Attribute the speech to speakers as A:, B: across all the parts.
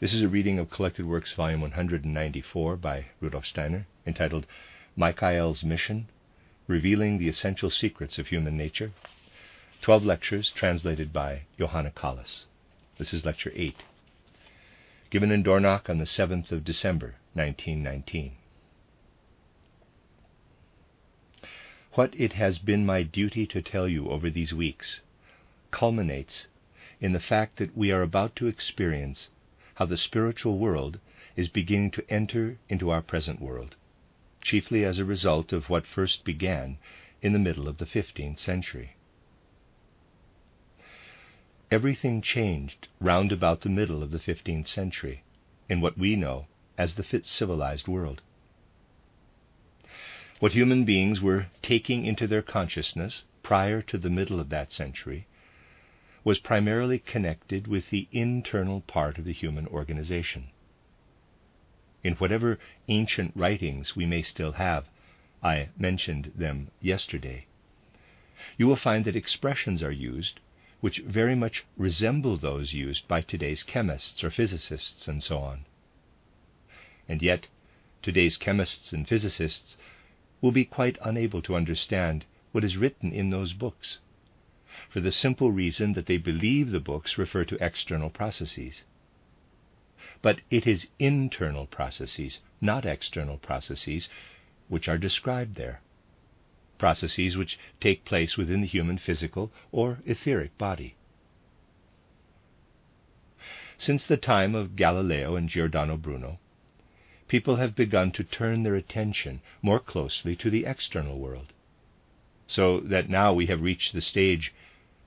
A: This is a reading of Collected Works, Volume 194 by Rudolf Steiner, entitled Michael's Mission Revealing the Essential Secrets of Human Nature. Twelve lectures translated by Johanna Collis. This is Lecture 8, given in Dornach on the 7th of December, 1919. What it has been my duty to tell you over these weeks culminates in the fact that we are about to experience how the spiritual world is beginning to enter into our present world, chiefly as a result of what first began in the middle of the 15th century. Everything changed round about the middle of the 15th century in what we know as the fit civilized world. What human beings were taking into their consciousness prior to the middle of that century was primarily connected with the internal part of the human organization. In whatever ancient writings we may still have, I mentioned them yesterday, you will find that expressions are used which very much resemble those used by today's chemists or physicists and so on. And yet, today's chemists and physicists will be quite unable to understand what is written in those books for the simple reason that they believe the books refer to external processes. But it is internal processes, not external processes, which are described there. Processes which take place within the human physical or etheric body. Since the time of Galileo and Giordano Bruno, people have begun to turn their attention more closely to the external world, so that now we have reached the stage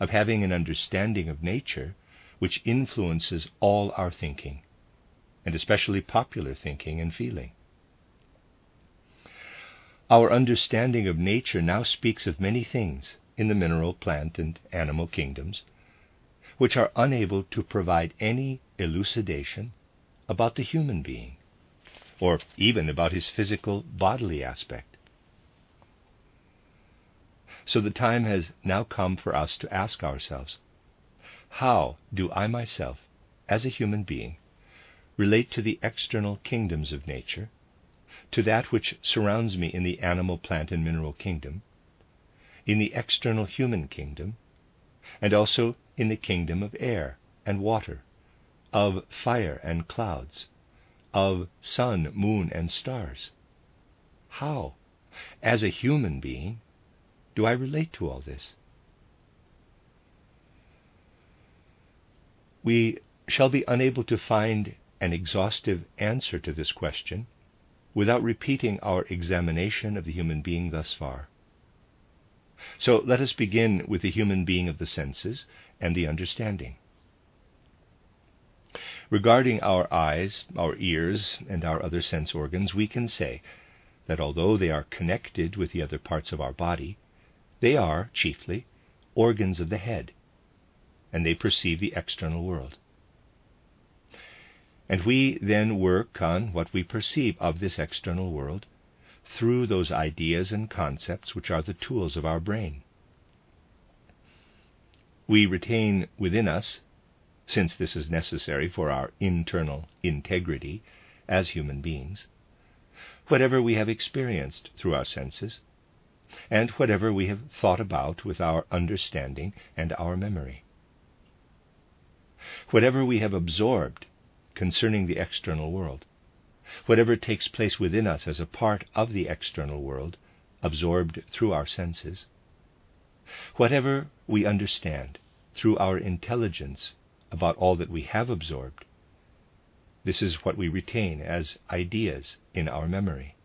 A: of having an understanding of nature which influences all our thinking, and especially popular thinking and feeling. Our understanding of nature now speaks of many things in the mineral, plant, and animal kingdoms which are unable to provide any elucidation about the human being, or even about his physical bodily aspect. So the time has now come for us to ask ourselves how do I myself, as a human being, relate to the external kingdoms of nature, to that which surrounds me in the animal, plant, and mineral kingdom, in the external human kingdom, and also in the kingdom of air and water, of fire and clouds, of sun, moon, and stars? How, as a human being, do I relate to all this? We shall be unable to find an exhaustive answer to this question without repeating our examination of the human being thus far. So let us begin with the human being of the senses and the understanding. Regarding our eyes, our ears, and our other sense organs, we can say that although they are connected with the other parts of our body, they are, chiefly, organs of the head, and they perceive the external world. And we then work on what we perceive of this external world through those ideas and concepts which are the tools of our brain. We retain within us, since this is necessary for our internal integrity as human beings, whatever we have experienced through our senses and whatever we have thought about with our understanding and our memory. Whatever we have absorbed concerning the external world, whatever takes place within us as a part of the external world, absorbed through our senses, whatever we understand through our intelligence about all that we have absorbed, this is what we retain as ideas in our memory.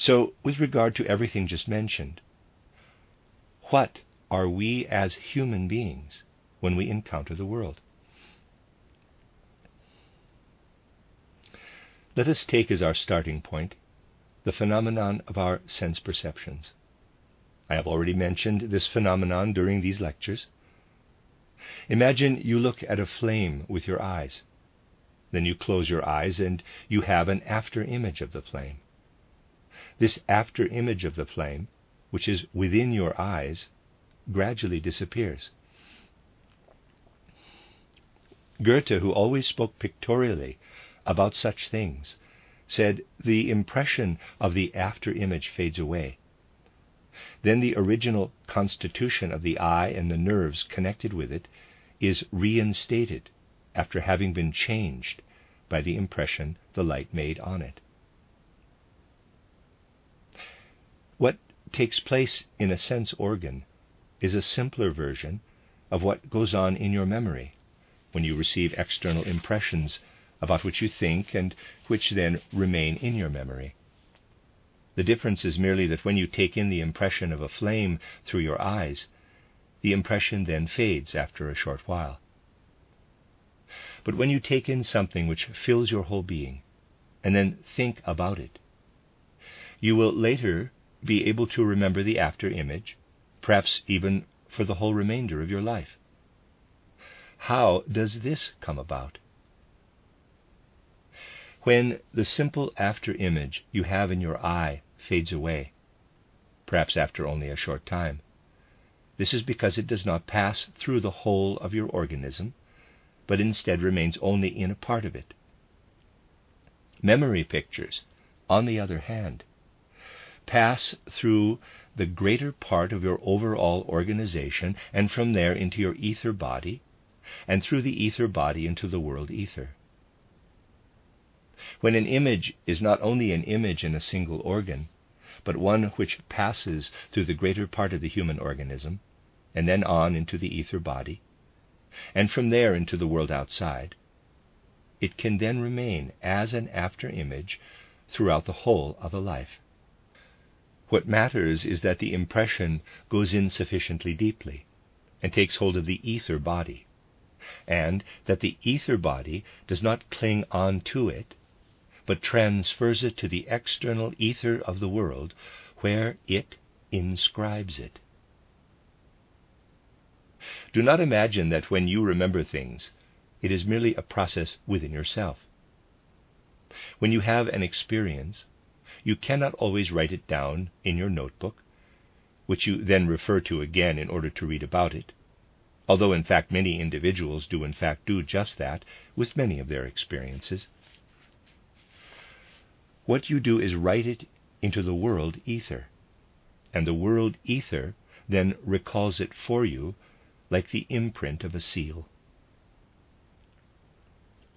A: So, with regard to everything just mentioned, what are we as human beings when we encounter the world? Let us take as our starting point the phenomenon of our sense perceptions. I have already mentioned this phenomenon during these lectures. Imagine you look at a flame with your eyes. Then you close your eyes and you have an after image of the flame. This after image of the flame, which is within your eyes, gradually disappears. Goethe, who always spoke pictorially about such things, said the impression of the after image fades away. Then the original constitution of the eye and the nerves connected with it is reinstated after having been changed by the impression the light made on it. What takes place in a sense organ is a simpler version of what goes on in your memory when you receive external impressions about which you think and which then remain in your memory. The difference is merely that when you take in the impression of a flame through your eyes, the impression then fades after a short while. But when you take in something which fills your whole being, and then think about it, you will later be able to remember the after image, perhaps even for the whole remainder of your life. How does this come about? When the simple after image you have in your eye fades away, perhaps after only a short time, this is because it does not pass through the whole of your organism, but instead remains only in a part of it. Memory pictures, on the other hand, pass through the greater part of your overall organization and from there into your ether body and through the ether body into the world ether. When an image is not only an image in a single organ, but one which passes through the greater part of the human organism, and then on into the ether body, and from there into the world outside, it can then remain as an after image throughout the whole of a life. What matters is that the impression goes in sufficiently deeply and takes hold of the ether body, and that the ether body does not cling on to it, but transfers it to the external ether of the world, where it inscribes it. Do not imagine that when you remember things, it is merely a process within yourself. When you have an experience, you cannot always write it down in your notebook, which you then refer to again in order to read about it, although in fact many individuals do in fact do just that with many of their experiences. What you do is write it into the world ether, and the world ether then recalls it for you like the imprint of a seal.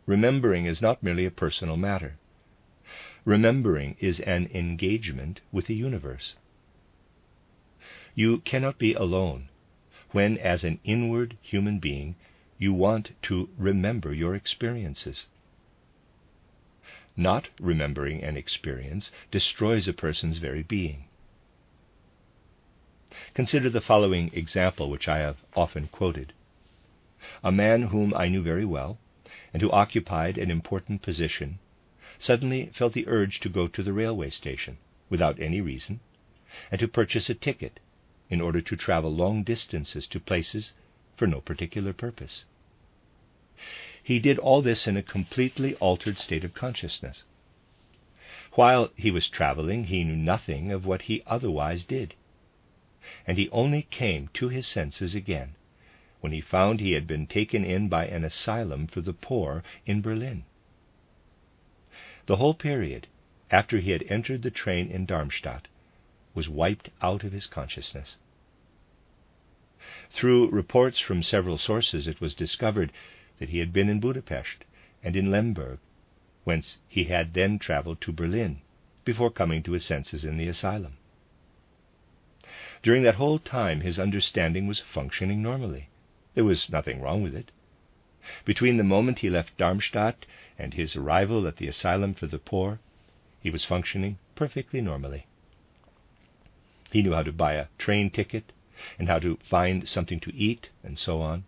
A: Remembering is not merely a personal matter. Remembering is an engagement with the universe. You cannot be alone when, as an inward human being, you want to remember your experiences. Not remembering an experience destroys a person's very being. Consider the following example, which I have often quoted. A man whom I knew very well, and who occupied an important position suddenly felt the urge to go to the railway station without any reason and to purchase a ticket in order to travel long distances to places for no particular purpose. He did all this in a completely altered state of consciousness. While he was traveling, he knew nothing of what he otherwise did, and he only came to his senses again when he found he had been taken in by an asylum for the poor in Berlin. The whole period after he had entered the train in Darmstadt was wiped out of his consciousness. Through reports from several sources, it was discovered that he had been in Budapest and in Lemberg, whence he had then travelled to Berlin before coming to his senses in the asylum. During that whole time, his understanding was functioning normally. There was nothing wrong with it. Between the moment he left Darmstadt and his arrival at the asylum for the poor, he was functioning perfectly normally. He knew how to buy a train ticket and how to find something to eat and so on.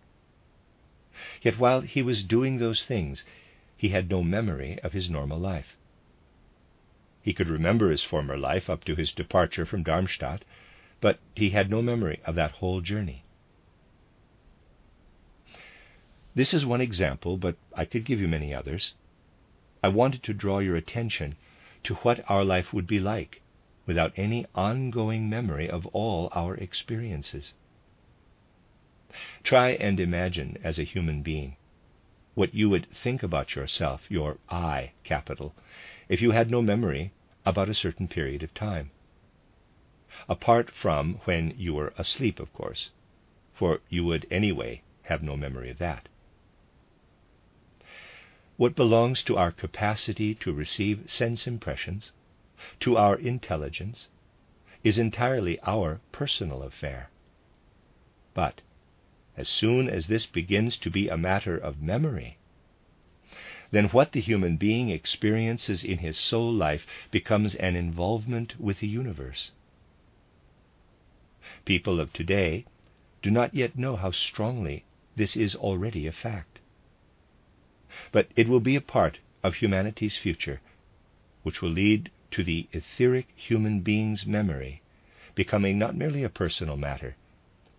A: Yet while he was doing those things, he had no memory of his normal life. He could remember his former life up to his departure from Darmstadt, but he had no memory of that whole journey. This is one example, but I could give you many others. I wanted to draw your attention to what our life would be like without any ongoing memory of all our experiences. Try and imagine as a human being what you would think about yourself, your I capital, if you had no memory about a certain period of time. Apart from when you were asleep, of course, for you would anyway have no memory of that. What belongs to our capacity to receive sense impressions, to our intelligence, is entirely our personal affair. But as soon as this begins to be a matter of memory, then what the human being experiences in his soul life becomes an involvement with the universe. People of today do not yet know how strongly this is already a fact. But it will be a part of humanity's future, which will lead to the etheric human being's memory becoming not merely a personal matter,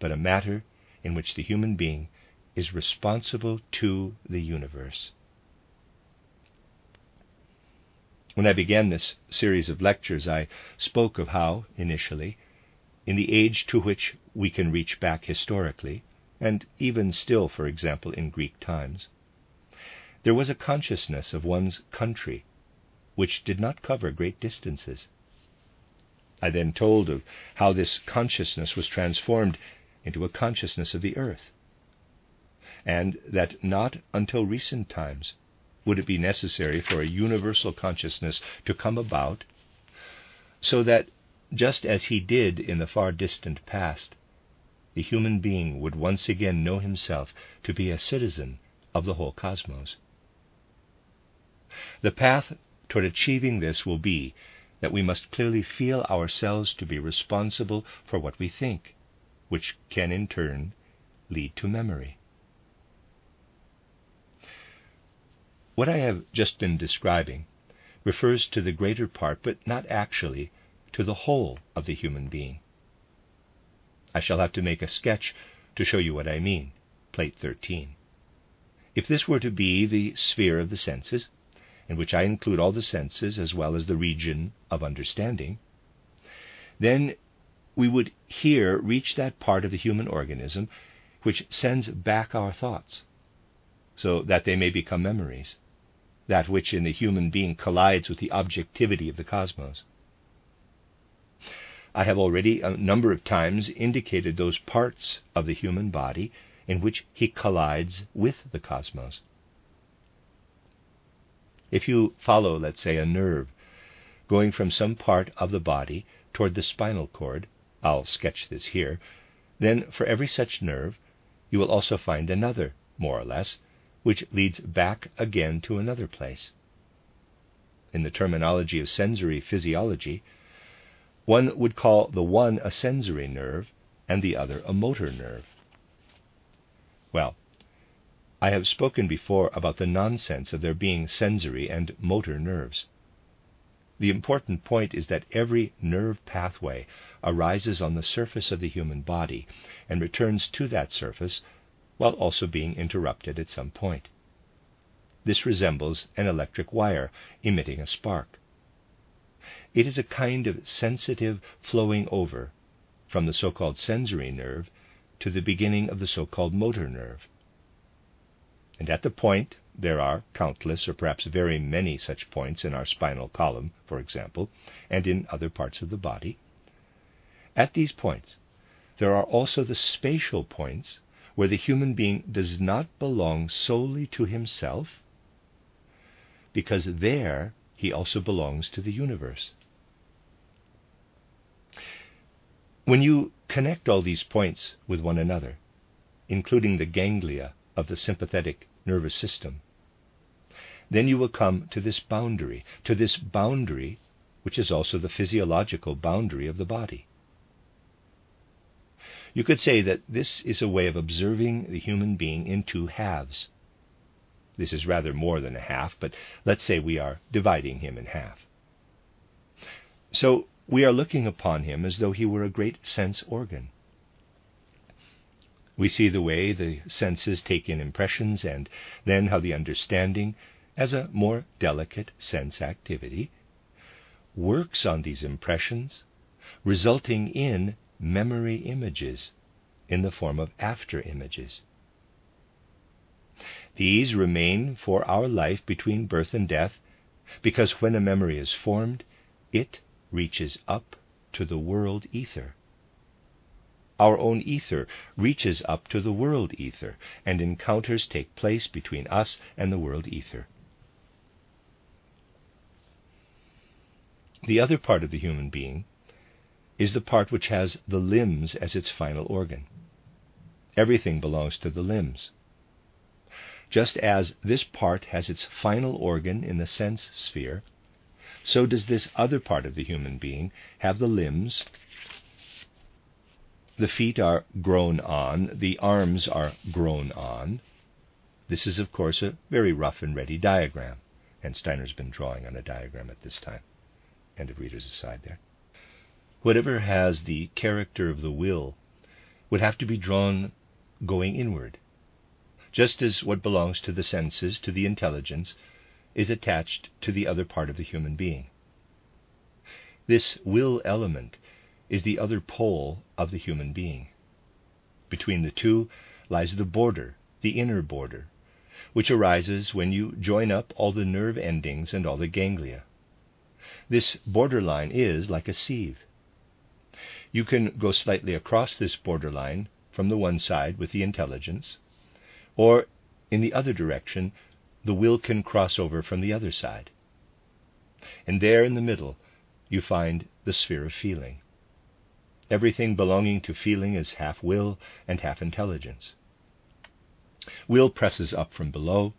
A: but a matter in which the human being is responsible to the universe. When I began this series of lectures, I spoke of how, initially, in the age to which we can reach back historically, and even still, for example, in Greek times, there was a consciousness of one's country which did not cover great distances. I then told of how this consciousness was transformed into a consciousness of the earth, and that not until recent times would it be necessary for a universal consciousness to come about, so that, just as he did in the far distant past, the human being would once again know himself to be a citizen of the whole cosmos. The path toward achieving this will be that we must clearly feel ourselves to be responsible for what we think, which can in turn lead to memory. What I have just been describing refers to the greater part, but not actually to the whole of the human being. I shall have to make a sketch to show you what I mean, plate 13. If this were to be the sphere of the senses, in which I include all the senses as well as the region of understanding, then we would here reach that part of the human organism which sends back our thoughts, so that they may become memories, that which in the human being collides with the objectivity of the cosmos. I have already a number of times indicated those parts of the human body in which he collides with the cosmos. If you follow, let's say, a nerve going from some part of the body toward the spinal cord, I'll sketch this here, then for every such nerve you will also find another, more or less, which leads back again to another place. In the terminology of sensory physiology, one would call the one a sensory nerve and the other a motor nerve. Well, I have spoken before about the nonsense of there being sensory and motor nerves. The important point is that every nerve pathway arises on the surface of the human body and returns to that surface while also being interrupted at some point. This resembles an electric wire emitting a spark. It is a kind of sensitive flowing over from the so called sensory nerve to the beginning of the so called motor nerve. And at the point, there are countless or perhaps very many such points in our spinal column, for example, and in other parts of the body. At these points, there are also the spatial points where the human being does not belong solely to himself, because there he also belongs to the universe. When you connect all these points with one another, including the ganglia of the sympathetic nervous system. Then you will come to this boundary, to this boundary which is also the physiological boundary of the body. You could say that this is a way of observing the human being in two halves. This is rather more than a half, but let's say we are dividing him in half. So we are looking upon him as though he were a great sense organ. We see the way the senses take in impressions, and then how the understanding, as a more delicate sense activity, works on these impressions, resulting in memory images in the form of after images. These remain for our life between birth and death, because when a memory is formed, it reaches up to the world ether. Our own ether reaches up to the world ether, and encounters take place between us and the world ether. The other part of the human being is the part which has the limbs as its final organ. Everything belongs to the limbs. Just as this part has its final organ in the sense sphere, so does this other part of the human being have the limbs. The feet are grown on, the arms are grown on. This is, of course, a very rough and ready diagram, and Steiner's been drawing on a diagram at this time. End of reader's aside there. Whatever has the character of the will would have to be drawn going inward, just as what belongs to the senses, to the intelligence, is attached to the other part of the human being. This will element is the other pole of the human being. Between the two lies the border, the inner border, which arises when you join up all the nerve endings and all the ganglia. This borderline is like a sieve. You can go slightly across this borderline from the one side with the intelligence, or in the other direction the will can cross over from the other side. And there in the middle, you find the sphere of feeling. Everything belonging to feeling is half will and half intelligence. Will presses up from below,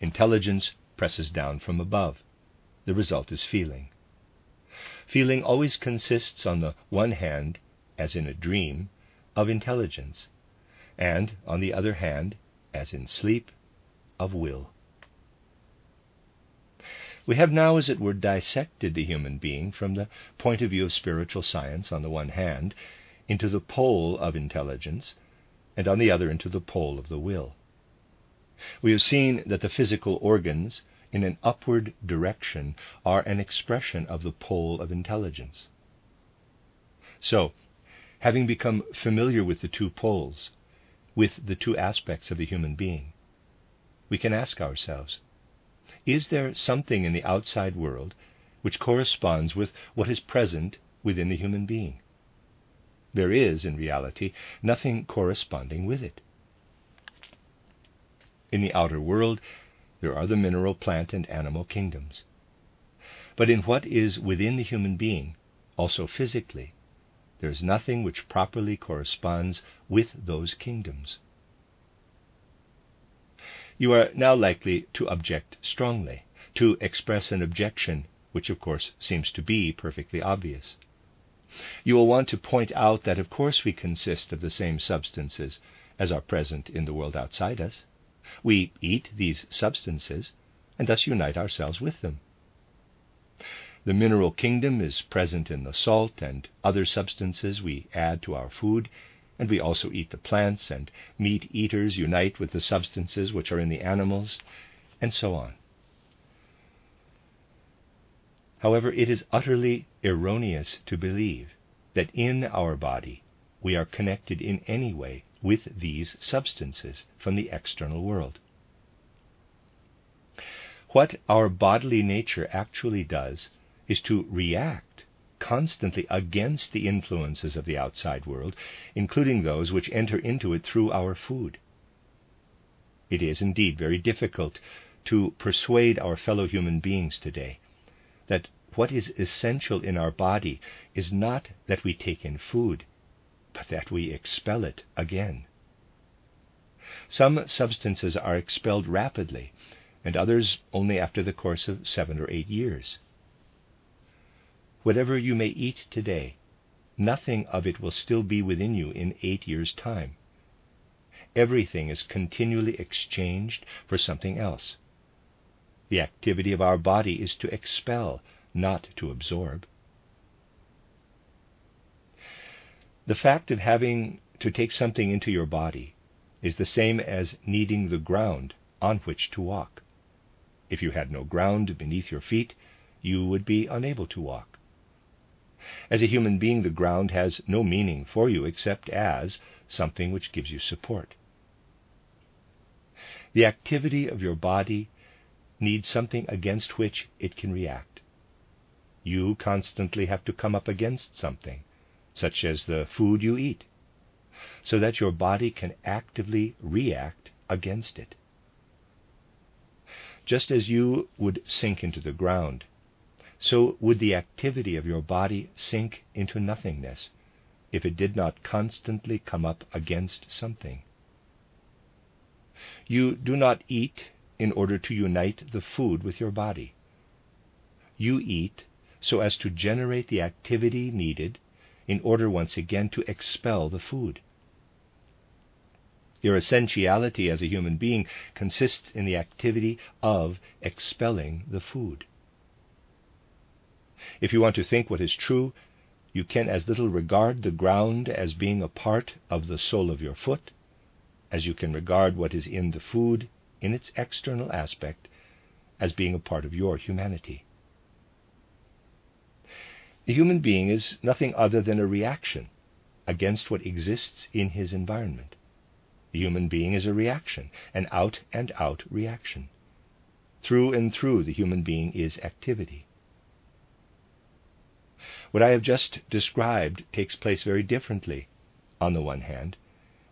A: intelligence presses down from above. The result is feeling. Feeling always consists, on the one hand, as in a dream, of intelligence, and on the other hand, as in sleep, of will. We have now, as it were, dissected the human being from the point of view of spiritual science on the one hand into the pole of intelligence, and on the other into the pole of the will. We have seen that the physical organs, in an upward direction, are an expression of the pole of intelligence. So, having become familiar with the two poles, with the two aspects of the human being, we can ask ourselves is there something in the outside world which corresponds with what is present within the human being? There is, in reality, nothing corresponding with it. In the outer world, there are the mineral, plant, and animal kingdoms. But in what is within the human being, also physically, there is nothing which properly corresponds with those kingdoms you are now likely to object strongly, to express an objection, which of course seems to be perfectly obvious. You will want to point out that of course we consist of the same substances as are present in the world outside us. We eat these substances and thus unite ourselves with them. The mineral kingdom is present in the salt and other substances we add to our food and we also eat the plants, and meat eaters unite with the substances which are in the animals, and so on. However, it is utterly erroneous to believe that in our body we are connected in any way with these substances from the external world. What our bodily nature actually does is to react constantly against the influences of the outside world, including those which enter into it through our food. It is indeed very difficult to persuade our fellow human beings today that what is essential in our body is not that we take in food, but that we expel it again. Some substances are expelled rapidly, and others only after the course of seven or eight years. Whatever you may eat today, nothing of it will still be within you in eight years' time. Everything is continually exchanged for something else. The activity of our body is to expel, not to absorb. The fact of having to take something into your body is the same as needing the ground on which to walk. If you had no ground beneath your feet, you would be unable to walk. As a human being, the ground has no meaning for you except as something which gives you support. The activity of your body needs something against which it can react. You constantly have to come up against something, such as the food you eat, so that your body can actively react against it. Just as you would sink into the ground, so would the activity of your body sink into nothingness if it did not constantly come up against something. You do not eat in order to unite the food with your body. You eat so as to generate the activity needed in order once again to expel the food. Your essentiality as a human being consists in the activity of expelling the food. If you want to think what is true, you can as little regard the ground as being a part of the sole of your foot as you can regard what is in the food in its external aspect as being a part of your humanity. The human being is nothing other than a reaction against what exists in his environment. The human being is a reaction, an out and out reaction. Through and through, the human being is activity. What I have just described takes place very differently, on the one hand,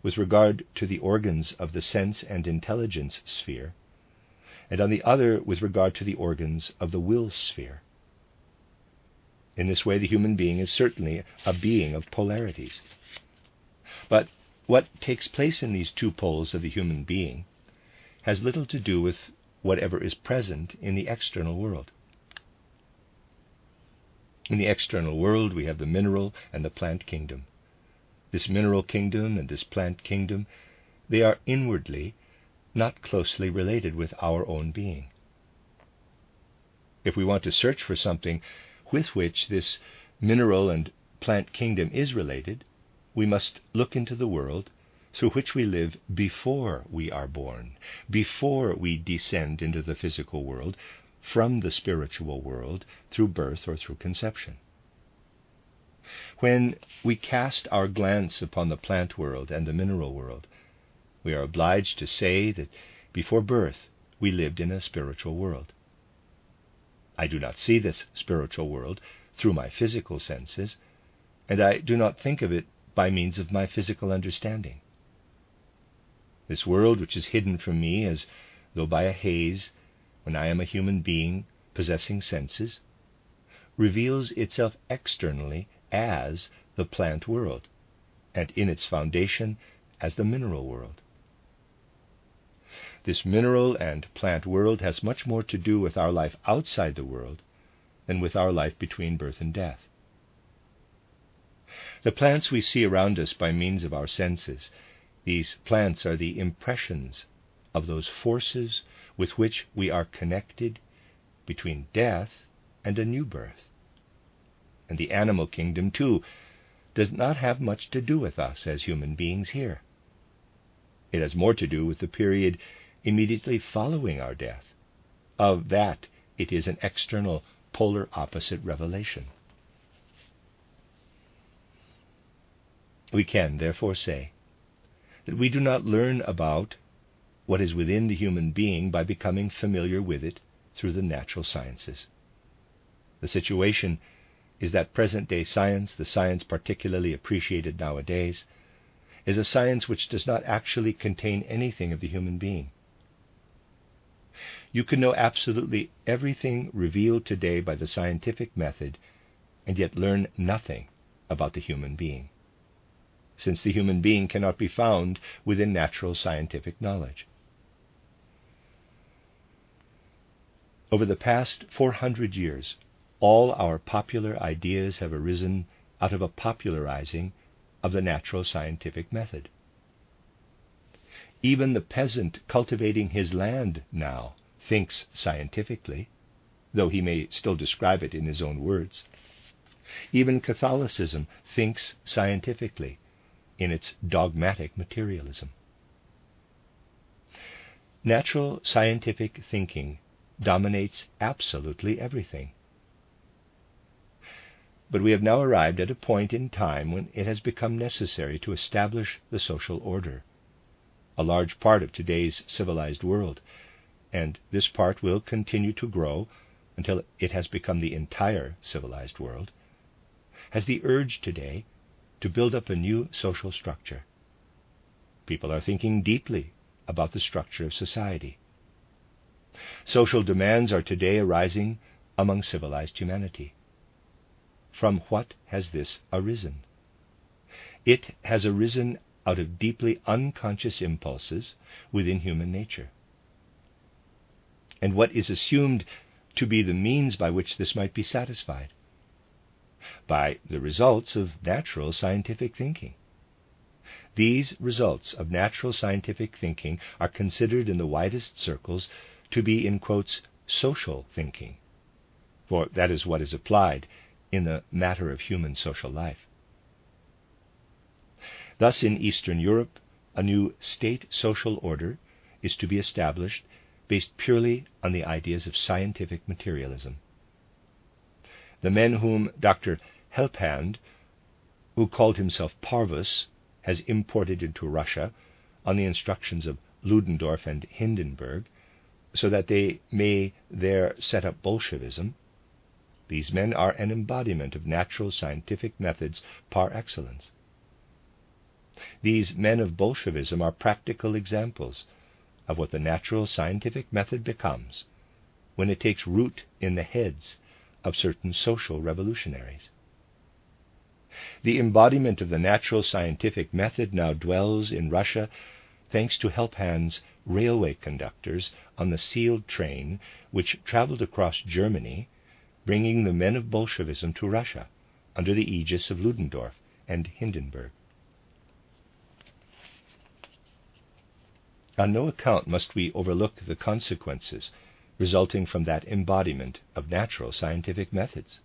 A: with regard to the organs of the sense and intelligence sphere, and on the other with regard to the organs of the will sphere. In this way, the human being is certainly a being of polarities. But what takes place in these two poles of the human being has little to do with whatever is present in the external world. In the external world, we have the mineral and the plant kingdom this mineral kingdom and this plant kingdom, they are inwardly not closely related with our own being. If we want to search for something with which this mineral and plant kingdom is related, we must look into the world through which we live before we are born, before we descend into the physical world from the spiritual world through birth or through conception. When we cast our glance upon the plant world and the mineral world, we are obliged to say that before birth we lived in a spiritual world. I do not see this spiritual world through my physical senses, and I do not think of it by means of my physical understanding. This world, which is hidden from me as though by a haze, when I am a human being possessing senses, reveals itself externally as the plant world, and in its foundation as the mineral world. This mineral and plant world has much more to do with our life outside the world than with our life between birth and death. The plants we see around us by means of our senses, these plants are the impressions of those forces with which we are connected between death and a new birth and the animal kingdom, too, does not have much to do with us as human beings here. It has more to do with the period immediately following our death. Of that, it is an external, polar opposite revelation. We can, therefore, say that we do not learn about what is within the human being by becoming familiar with it through the natural sciences. The situation is that present day science, the science particularly appreciated nowadays, is a science which does not actually contain anything of the human being. You can know absolutely everything revealed today by the scientific method and yet learn nothing about the human being, since the human being cannot be found within natural scientific knowledge. Over the past 400 years, all our popular ideas have arisen out of a popularizing of the natural scientific method. Even the peasant cultivating his land now thinks scientifically, though he may still describe it in his own words. Even Catholicism thinks scientifically in its dogmatic materialism. Natural scientific thinking dominates absolutely everything. But we have now arrived at a point in time when it has become necessary to establish the social order, a large part of today's civilized world, and this part will continue to grow until it has become the entire civilized world, has the urge today to build up a new social structure. People are thinking deeply about the structure of society. Social demands are today arising among civilized humanity. From what has this arisen? It has arisen out of deeply unconscious impulses within human nature. And what is assumed to be the means by which this might be satisfied? By the results of natural scientific thinking. These results of natural scientific thinking are considered in the widest circles to be, in quotes, social thinking, for that is what is applied in the matter of human social life. Thus, in Eastern Europe, a new state social order is to be established based purely on the ideas of scientific materialism. The men whom Dr. Helphand, who called himself Parvus, has imported into Russia on the instructions of Ludendorff and Hindenburg, so that they may there set up Bolshevism, these men are an embodiment of natural scientific methods par excellence. These men of Bolshevism are practical examples of what the natural scientific method becomes when it takes root in the heads of certain social revolutionaries. The embodiment of the natural scientific method now dwells in Russia thanks to Helphand's railway conductors on the sealed train which traveled across Germany bringing the men of Bolshevism to Russia under the aegis of Ludendorff and Hindenburg. On no account must we overlook the consequences resulting from that embodiment of natural scientific methods.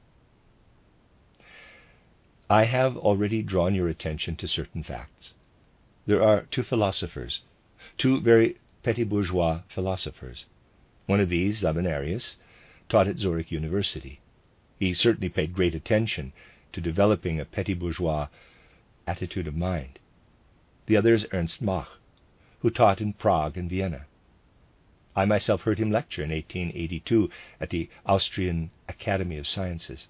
A: I have already drawn your attention to certain facts. There are two philosophers, two very petty bourgeois philosophers. One of these, Avenarius, taught at Zurich University. He certainly paid great attention to developing a petty bourgeois attitude of mind. The other is Ernst Mach, who taught in Prague and Vienna. I myself heard him lecture in 1882 at the Austrian Academy of Sciences.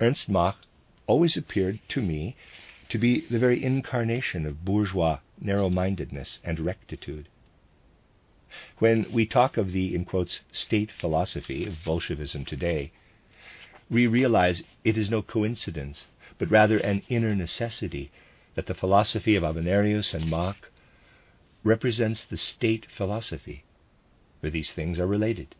A: Ernst Mach always appeared to me to be the very incarnation of bourgeois narrow mindedness and rectitude. When we talk of the, in quotes, state philosophy of Bolshevism today, we realize it is no coincidence, but rather an inner necessity that the philosophy of Avenarius and Mach represents the state philosophy, where these things are related.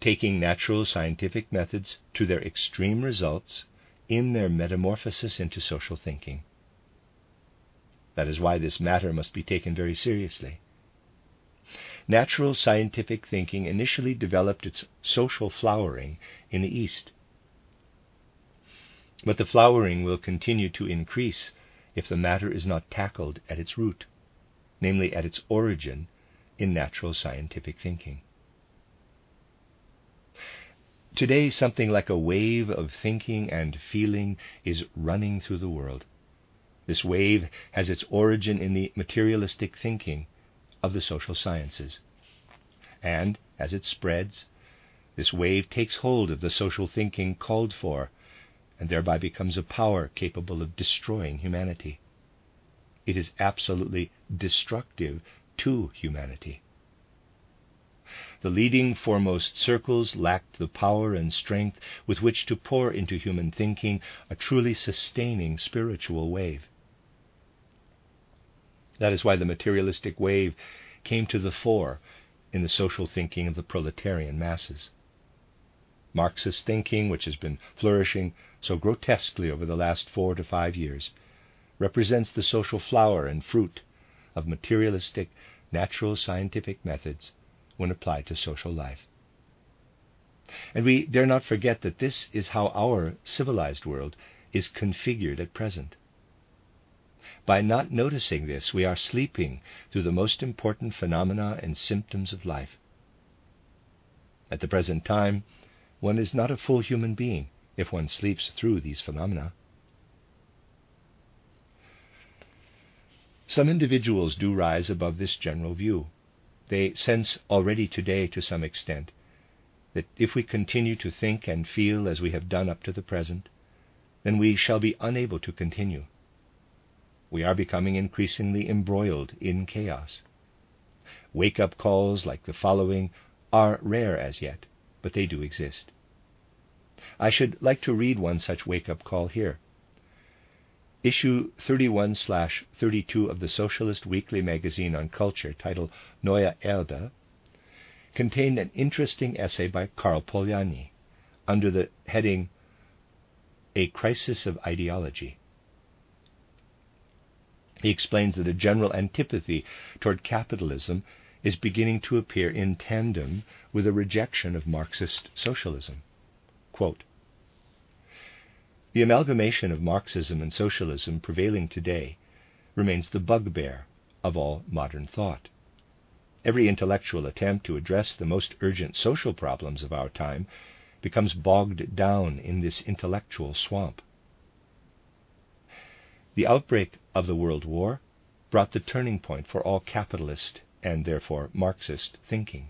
A: Taking natural scientific methods to their extreme results in their metamorphosis into social thinking. That is why this matter must be taken very seriously. Natural scientific thinking initially developed its social flowering in the East. But the flowering will continue to increase if the matter is not tackled at its root, namely at its origin in natural scientific thinking. Today, something like a wave of thinking and feeling is running through the world. This wave has its origin in the materialistic thinking of the social sciences. And as it spreads, this wave takes hold of the social thinking called for, and thereby becomes a power capable of destroying humanity. It is absolutely destructive to humanity. The leading foremost circles lacked the power and strength with which to pour into human thinking a truly sustaining spiritual wave. That is why the materialistic wave came to the fore in the social thinking of the proletarian masses. Marxist thinking, which has been flourishing so grotesquely over the last four to five years, represents the social flower and fruit of materialistic, natural scientific methods when applied to social life. And we dare not forget that this is how our civilized world is configured at present. By not noticing this, we are sleeping through the most important phenomena and symptoms of life. At the present time, one is not a full human being if one sleeps through these phenomena. Some individuals do rise above this general view. They sense already today, to some extent, that if we continue to think and feel as we have done up to the present, then we shall be unable to continue. We are becoming increasingly embroiled in chaos. Wake up calls like the following are rare as yet, but they do exist. I should like to read one such wake up call here. Issue 31 32 of the Socialist Weekly magazine on culture, titled Neue Erde, contained an interesting essay by Karl Polanyi under the heading A Crisis of Ideology. He explains that a general antipathy toward capitalism is beginning to appear in tandem with a rejection of Marxist socialism. Quote, the amalgamation of Marxism and socialism prevailing today remains the bugbear of all modern thought. Every intellectual attempt to address the most urgent social problems of our time becomes bogged down in this intellectual swamp. The outbreak of the World War brought the turning point for all capitalist and therefore Marxist thinking.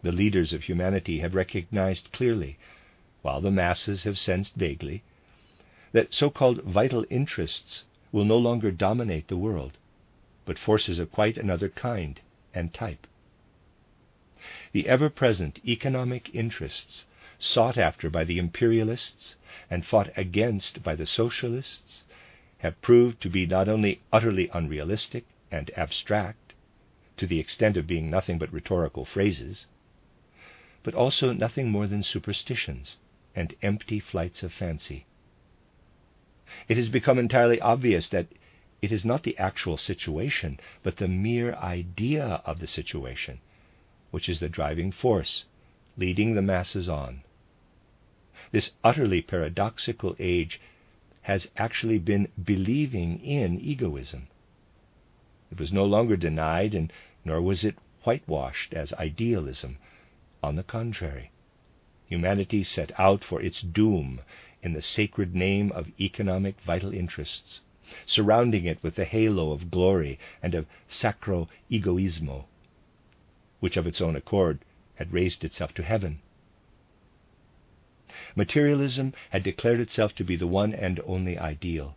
A: The leaders of humanity have recognized clearly while the masses have sensed vaguely, that so called vital interests will no longer dominate the world, but forces of quite another kind and type. The ever present economic interests sought after by the imperialists and fought against by the socialists have proved to be not only utterly unrealistic and abstract, to the extent of being nothing but rhetorical phrases, but also nothing more than superstitions and empty flights of fancy. It has become entirely obvious that it is not the actual situation, but the mere idea of the situation, which is the driving force leading the masses on. This utterly paradoxical age has actually been believing in egoism. It was no longer denied, and nor was it whitewashed as idealism. On the contrary, humanity set out for its doom in the sacred name of economic vital interests, surrounding it with the halo of glory and of sacro egoismo, which of its own accord had raised itself to heaven. Materialism had declared itself to be the one and only ideal,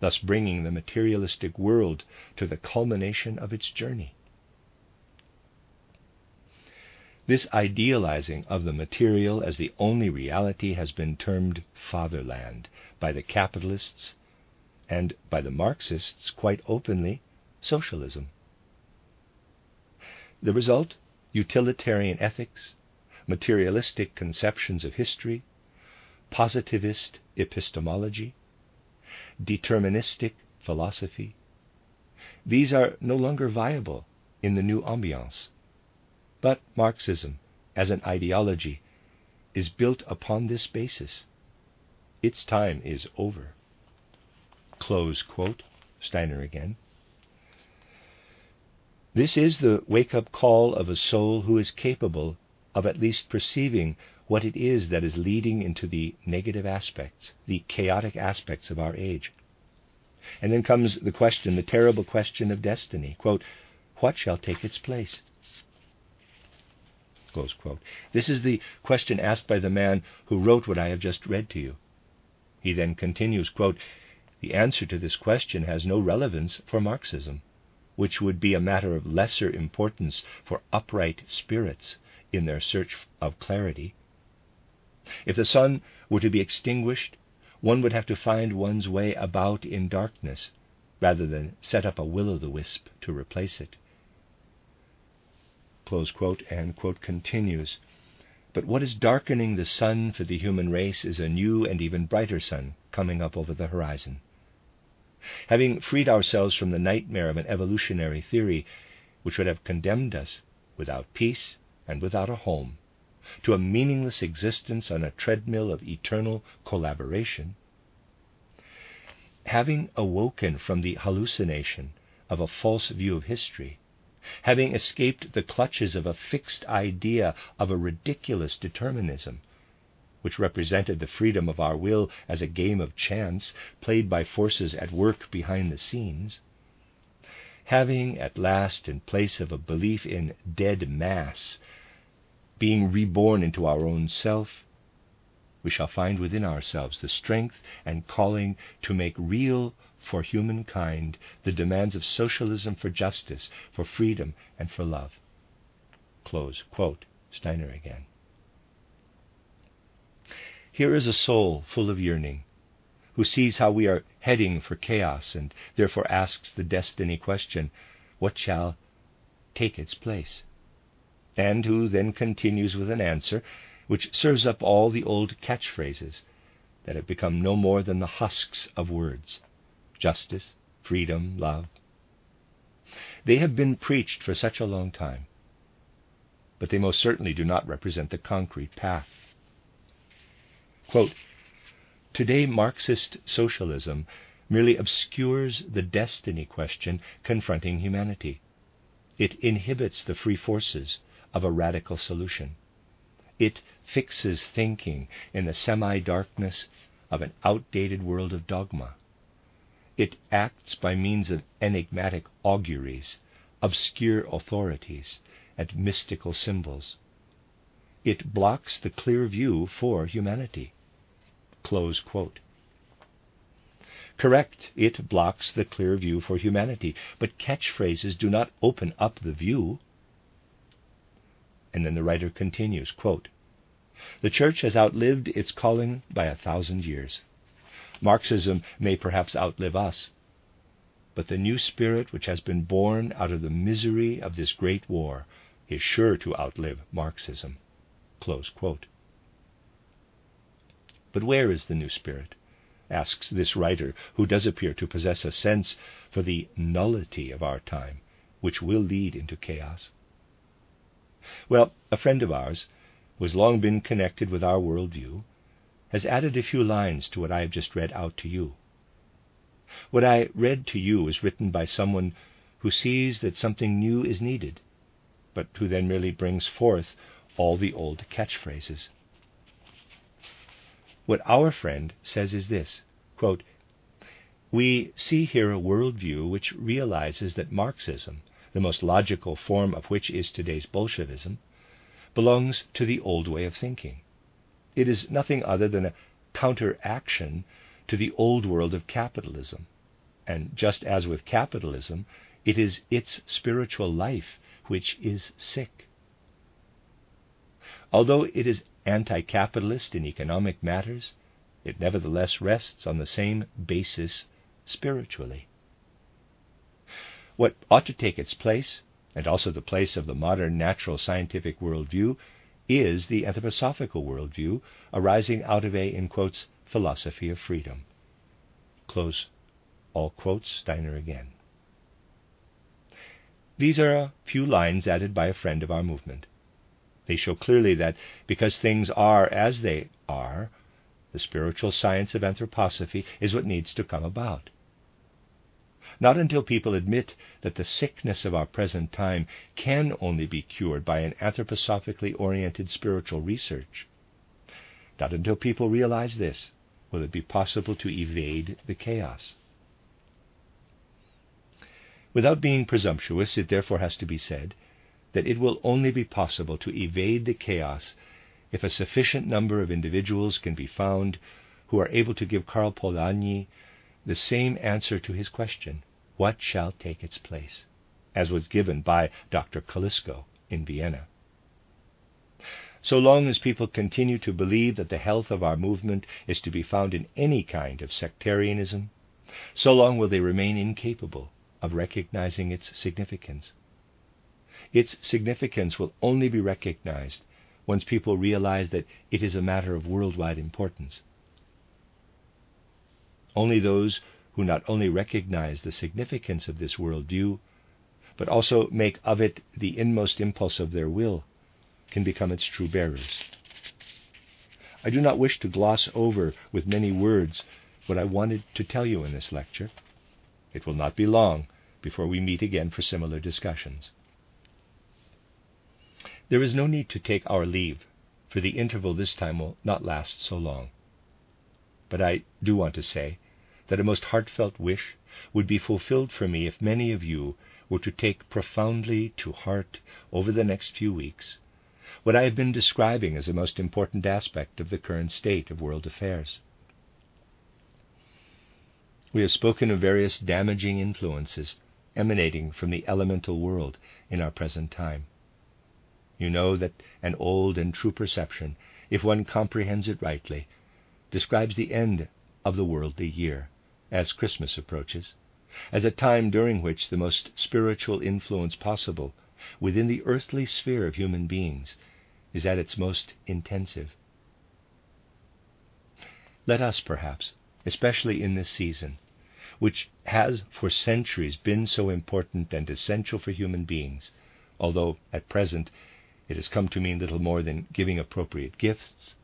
A: thus bringing the materialistic world to the culmination of its journey. This idealizing of the material as the only reality has been termed fatherland by the capitalists and by the Marxists quite openly socialism. The result utilitarian ethics, materialistic conceptions of history, positivist epistemology, deterministic philosophy. These are no longer viable in the new ambiance. But Marxism, as an ideology, is built upon this basis. Its time is over. Close quote. Steiner again. This is the wake up call of a soul who is capable of at least perceiving what it is that is leading into the negative aspects, the chaotic aspects of our age. And then comes the question, the terrible question of destiny. Quote, what shall take its place? This is the question asked by the man who wrote what I have just read to you. He then continues, quote, The answer to this question has no relevance for Marxism, which would be a matter of lesser importance for upright spirits in their search of clarity. If the sun were to be extinguished, one would have to find one's way about in darkness rather than set up a will o' the wisp to replace it close quote, and quote continues. But what is darkening the sun for the human race is a new and even brighter sun coming up over the horizon. Having freed ourselves from the nightmare of an evolutionary theory which would have condemned us without peace and without a home, to a meaningless existence on a treadmill of eternal collaboration, having awoken from the hallucination of a false view of history, having escaped the clutches of a fixed idea of a ridiculous determinism, which represented the freedom of our will as a game of chance played by forces at work behind the scenes, having at last, in place of a belief in dead mass, being reborn into our own self, we shall find within ourselves the strength and calling to make real for humankind the demands of socialism for justice, for freedom, and for love. Close quote. Steiner again. Here is a soul full of yearning, who sees how we are heading for chaos and therefore asks the destiny question, What shall take its place? And who then continues with an answer which serves up all the old catchphrases that have become no more than the husks of words justice, freedom, love. They have been preached for such a long time, but they most certainly do not represent the concrete path. Quote, Today, Marxist socialism merely obscures the destiny question confronting humanity. It inhibits the free forces of a radical solution. It fixes thinking in the semi darkness of an outdated world of dogma. It acts by means of enigmatic auguries, obscure authorities, and mystical symbols. It blocks the clear view for humanity. Correct, it blocks the clear view for humanity, but catchphrases do not open up the view. And then the writer continues quote, The church has outlived its calling by a thousand years. Marxism may perhaps outlive us, but the new spirit which has been born out of the misery of this great war is sure to outlive Marxism. But where is the new spirit? asks this writer, who does appear to possess a sense for the nullity of our time, which will lead into chaos. Well, a friend of ours, who has long been connected with our worldview, has added a few lines to what I have just read out to you. What I read to you is written by someone who sees that something new is needed, but who then merely brings forth all the old catchphrases. What our friend says is this quote, We see here a worldview which realizes that Marxism the most logical form of which is today's Bolshevism, belongs to the old way of thinking. It is nothing other than a counteraction to the old world of capitalism. And just as with capitalism, it is its spiritual life which is sick. Although it is anti capitalist in economic matters, it nevertheless rests on the same basis spiritually. What ought to take its place, and also the place of the modern natural scientific worldview, is the anthroposophical worldview arising out of a, in quotes, philosophy of freedom. Close all quotes, Steiner again. These are a few lines added by a friend of our movement. They show clearly that because things are as they are, the spiritual science of anthroposophy is what needs to come about. Not until people admit that the sickness of our present time can only be cured by an anthroposophically oriented spiritual research. Not until people realize this will it be possible to evade the chaos. Without being presumptuous, it therefore has to be said that it will only be possible to evade the chaos if a sufficient number of individuals can be found who are able to give Karl Polanyi the same answer to his question what shall take its place, as was given by Dr. Kolisko in Vienna. So long as people continue to believe that the health of our movement is to be found in any kind of sectarianism, so long will they remain incapable of recognizing its significance. Its significance will only be recognized once people realize that it is a matter of worldwide importance. Only those who not only recognize the significance of this worldview, but also make of it the inmost impulse of their will, can become its true bearers. I do not wish to gloss over with many words what I wanted to tell you in this lecture. It will not be long before we meet again for similar discussions. There is no need to take our leave, for the interval this time will not last so long. But I do want to say that a most heartfelt wish would be fulfilled for me if many of you were to take profoundly to heart over the next few weeks what I have been describing as a most important aspect of the current state of world affairs. We have spoken of various damaging influences emanating from the elemental world in our present time. You know that an old and true perception, if one comprehends it rightly, describes the end of the worldly year, as Christmas approaches, as a time during which the most spiritual influence possible within the earthly sphere of human beings is at its most intensive. Let us, perhaps, especially in this season, which has for centuries been so important and essential for human beings, although at present it has come to mean little more than giving appropriate gifts.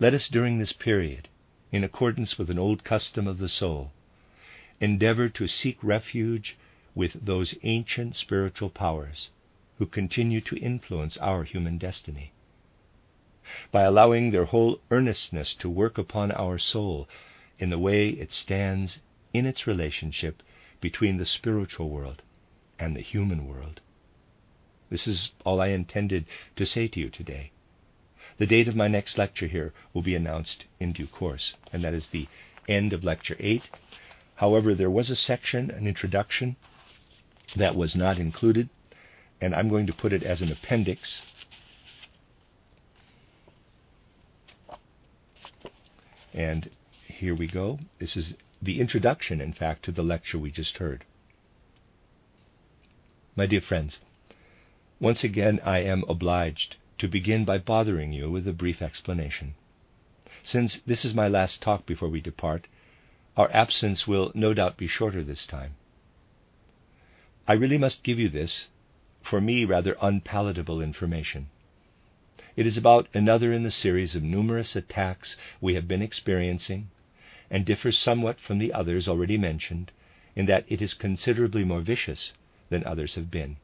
A: Let us, during this period, in accordance with an old custom of the soul, endeavor to seek refuge with those ancient spiritual powers who continue to influence our human destiny. By allowing their whole earnestness to work upon our soul in the way it stands in its relationship between the spiritual world and the human world. This is all I intended to say to you today. The date of my next lecture here will be announced in due course, and that is the end of Lecture 8. However, there was a section, an introduction, that was not included, and I'm going to put it as an appendix. And here we go. This is the introduction, in fact, to the lecture we just heard. My dear friends, once again I am obliged to begin by bothering you with a brief explanation. Since this is my last talk before we depart, our absence will no doubt be shorter this time. I really must give you this, for me rather unpalatable information. It is about another in the series of numerous attacks we have been experiencing and differs somewhat from the others already mentioned in that it is considerably more vicious than others have been.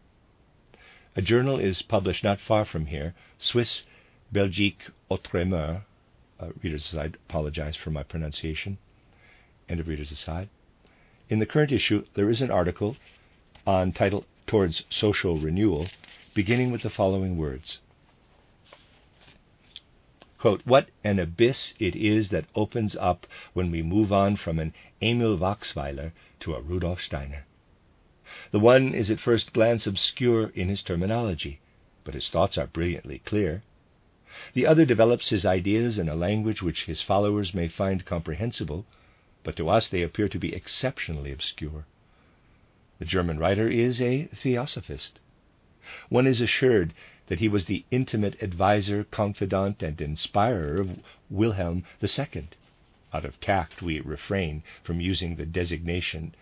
A: A journal is published not far from here, Swiss Belgique Outremer. Uh, readers aside, apologize for my pronunciation. End of readers aside. In the current issue, there is an article on title Towards Social Renewal, beginning with the following words Quote, what an abyss it is that opens up when we move on from an Emil Waxweiler to a Rudolf Steiner. The one is at first glance obscure in his terminology, but his thoughts are brilliantly clear. The other develops his ideas in a language which his followers may find comprehensible, but to us they appear to be exceptionally obscure. The German writer is a theosophist. One is assured that he was the intimate adviser, confidant, and inspirer of Wilhelm II. Out of tact, we refrain from using the designation,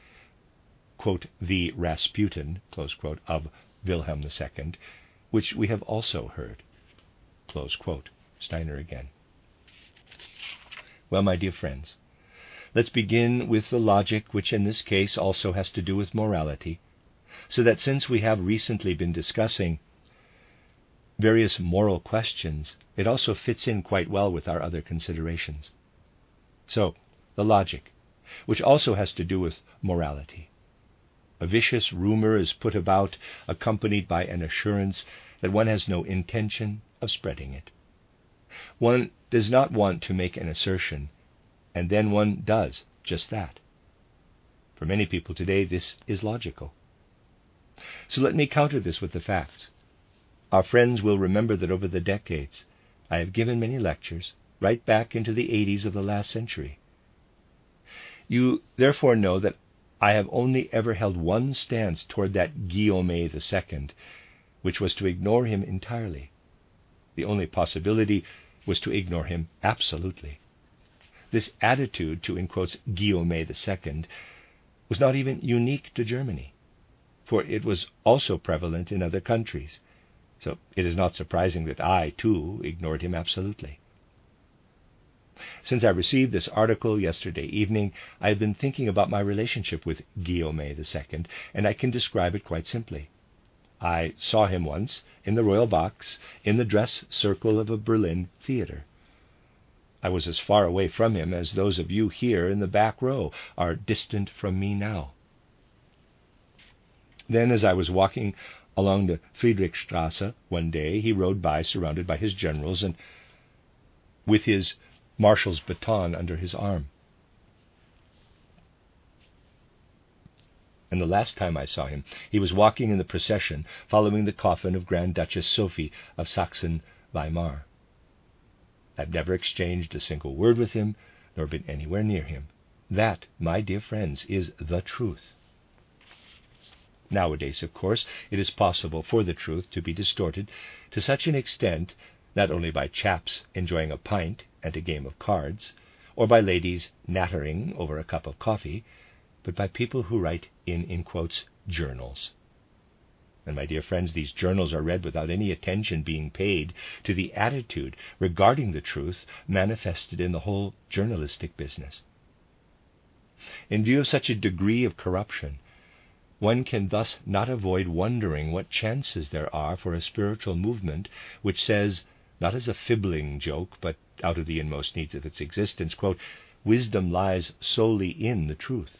A: quote, the Rasputin, quote, of Wilhelm II, which we have also heard. Steiner again. Well, my dear friends, let's begin with the logic, which in this case also has to do with morality, so that since we have recently been discussing various moral questions, it also fits in quite well with our other considerations. So, the logic, which also has to do with morality. A vicious rumor is put about, accompanied by an assurance that one has no intention of spreading it. One does not want to make an assertion, and then one does just that. For many people today, this is logical. So let me counter this with the facts. Our friends will remember that over the decades I have given many lectures, right back into the 80s of the last century. You therefore know that I have only ever held one stance toward that Guillaume II, which was to ignore him entirely. The only possibility was to ignore him absolutely. This attitude to, in quotes, Guillaume II was not even unique to Germany, for it was also prevalent in other countries So it is not surprising that I, too, ignored him absolutely. Since I received this article yesterday evening, I have been thinking about my relationship with Guillaume II, and I can describe it quite simply. I saw him once in the royal box in the dress circle of a Berlin theater. I was as far away from him as those of you here in the back row are distant from me now. Then, as I was walking along the Friedrichstrasse one day, he rode by surrounded by his generals and with his marshal's baton under his arm. And the last time I saw him, he was walking in the procession following the coffin of Grand Duchess Sophie of Saxon Weimar. I've never exchanged a single word with him, nor been anywhere near him. That, my dear friends, is the truth. Nowadays, of course, it is possible for the truth to be distorted to such an extent, not only by chaps enjoying a pint and a game of cards, or by ladies nattering over a cup of coffee, but by people who write in, in quotes, journals. And my dear friends, these journals are read without any attention being paid to the attitude regarding the truth manifested in the whole journalistic business. In view of such a degree of corruption, one can thus not avoid wondering what chances there are for a spiritual movement which says, not as a fibbling joke, but out of the inmost needs of its existence, quote, wisdom lies solely in the truth.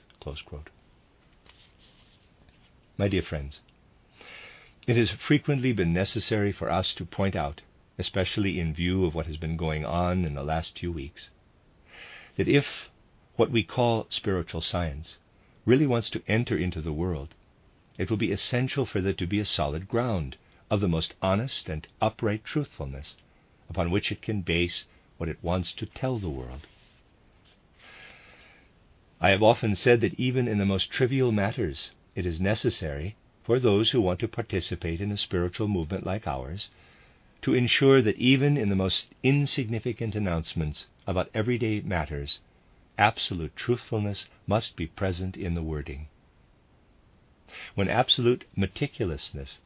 A: My dear friends, it has frequently been necessary for us to point out, especially in view of what has been going on in the last few weeks, that if what we call spiritual science really wants to enter into the world, it will be essential for there to be a solid ground of the most honest and upright truthfulness upon which it can base what it wants to tell the world. I have often said that even in the most trivial matters, it is necessary for those who want to participate in a spiritual movement like ours, to ensure that even in the most insignificant announcements about everyday matters, absolute truthfulness must be present in the wording. When absolute meticulousness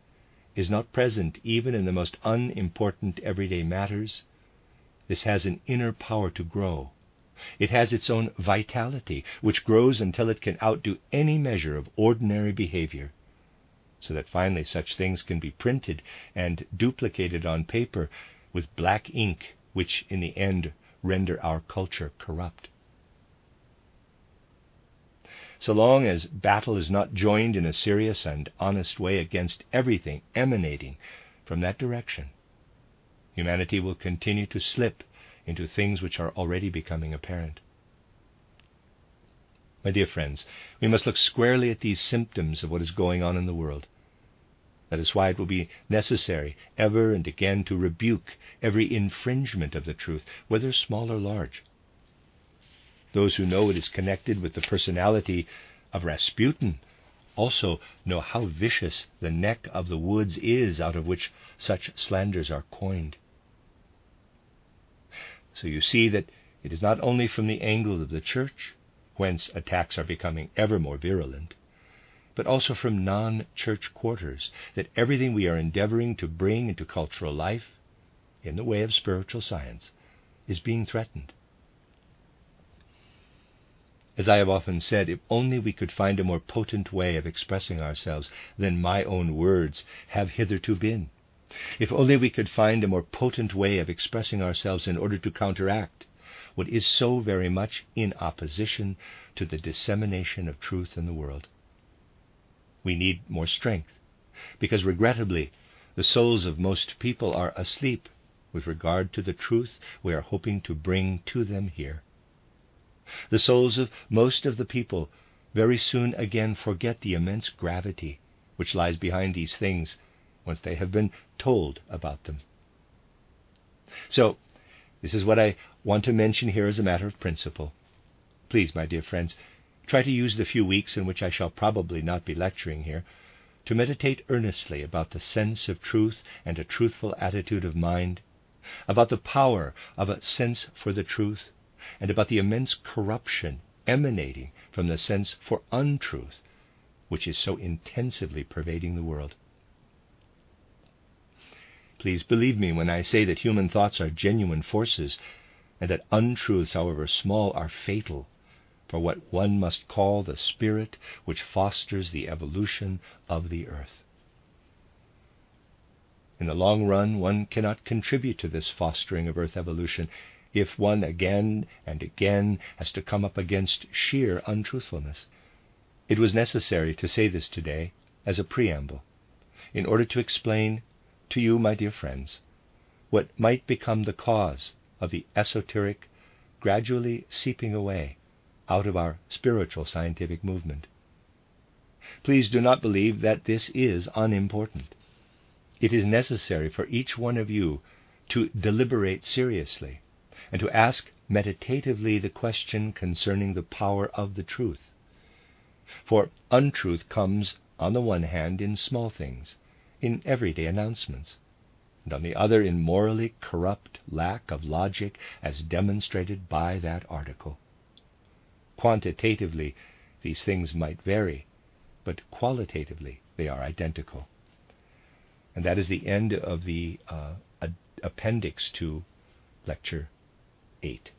A: is not present even in the most unimportant everyday matters, this has an inner power to grow. It has its own vitality, which grows until it can outdo any measure of ordinary behavior so that finally such things can be printed and duplicated on paper with black ink, which in the end render our culture corrupt. So long as battle is not joined in a serious and honest way against everything emanating from that direction, humanity will continue to slip into things which are already becoming apparent. My dear friends, we must look squarely at these symptoms of what is going on in the world. That is why it will be necessary ever and again to rebuke every infringement of the truth, whether small or large. Those who know it is connected with the personality of Rasputin also know how vicious the neck of the woods is out of which such slanders are coined. So you see that it is not only from the angle of the Church whence attacks are becoming ever more virulent, but also from non church quarters, that everything we are endeavoring to bring into cultural life, in the way of spiritual science, is being threatened. As I have often said, if only we could find a more potent way of expressing ourselves than my own words have hitherto been, if only we could find a more potent way of expressing ourselves in order to counteract what is so very much in opposition to the dissemination of truth in the world. We need more strength, because regrettably, the souls of most people are asleep with regard to the truth we are hoping to bring to them here. The souls of most of the people very soon again forget the immense gravity which lies behind these things once they have been told about them. So, this is what I want to mention here as a matter of principle. Please, my dear friends, try to use the few weeks in which I shall probably not be lecturing here to meditate earnestly about the sense of truth and a truthful attitude of mind, about the power of a sense for the truth, and about the immense corruption emanating from the sense for untruth, which is so intensively pervading the world. Please believe me when I say that human thoughts are genuine forces, and that untruths, however small, are fatal for what one must call the spirit which fosters the evolution of the earth. In the long run, one cannot contribute to this fostering of earth evolution if one again and again has to come up against sheer untruthfulness. It was necessary to say this today as a preamble, in order to explain to you, my dear friends, what might become the cause of the esoteric gradually seeping away out of our spiritual scientific movement. Please do not believe that this is unimportant. It is necessary for each one of you to deliberate seriously and to ask meditatively the question concerning the power of the truth. For untruth comes, on the one hand, in small things, in everyday announcements, and on the other in morally corrupt lack of logic as demonstrated by that article. Quantitatively, these things might vary, but qualitatively they are identical. And that is the end of the uh, appendix to Lecture 8.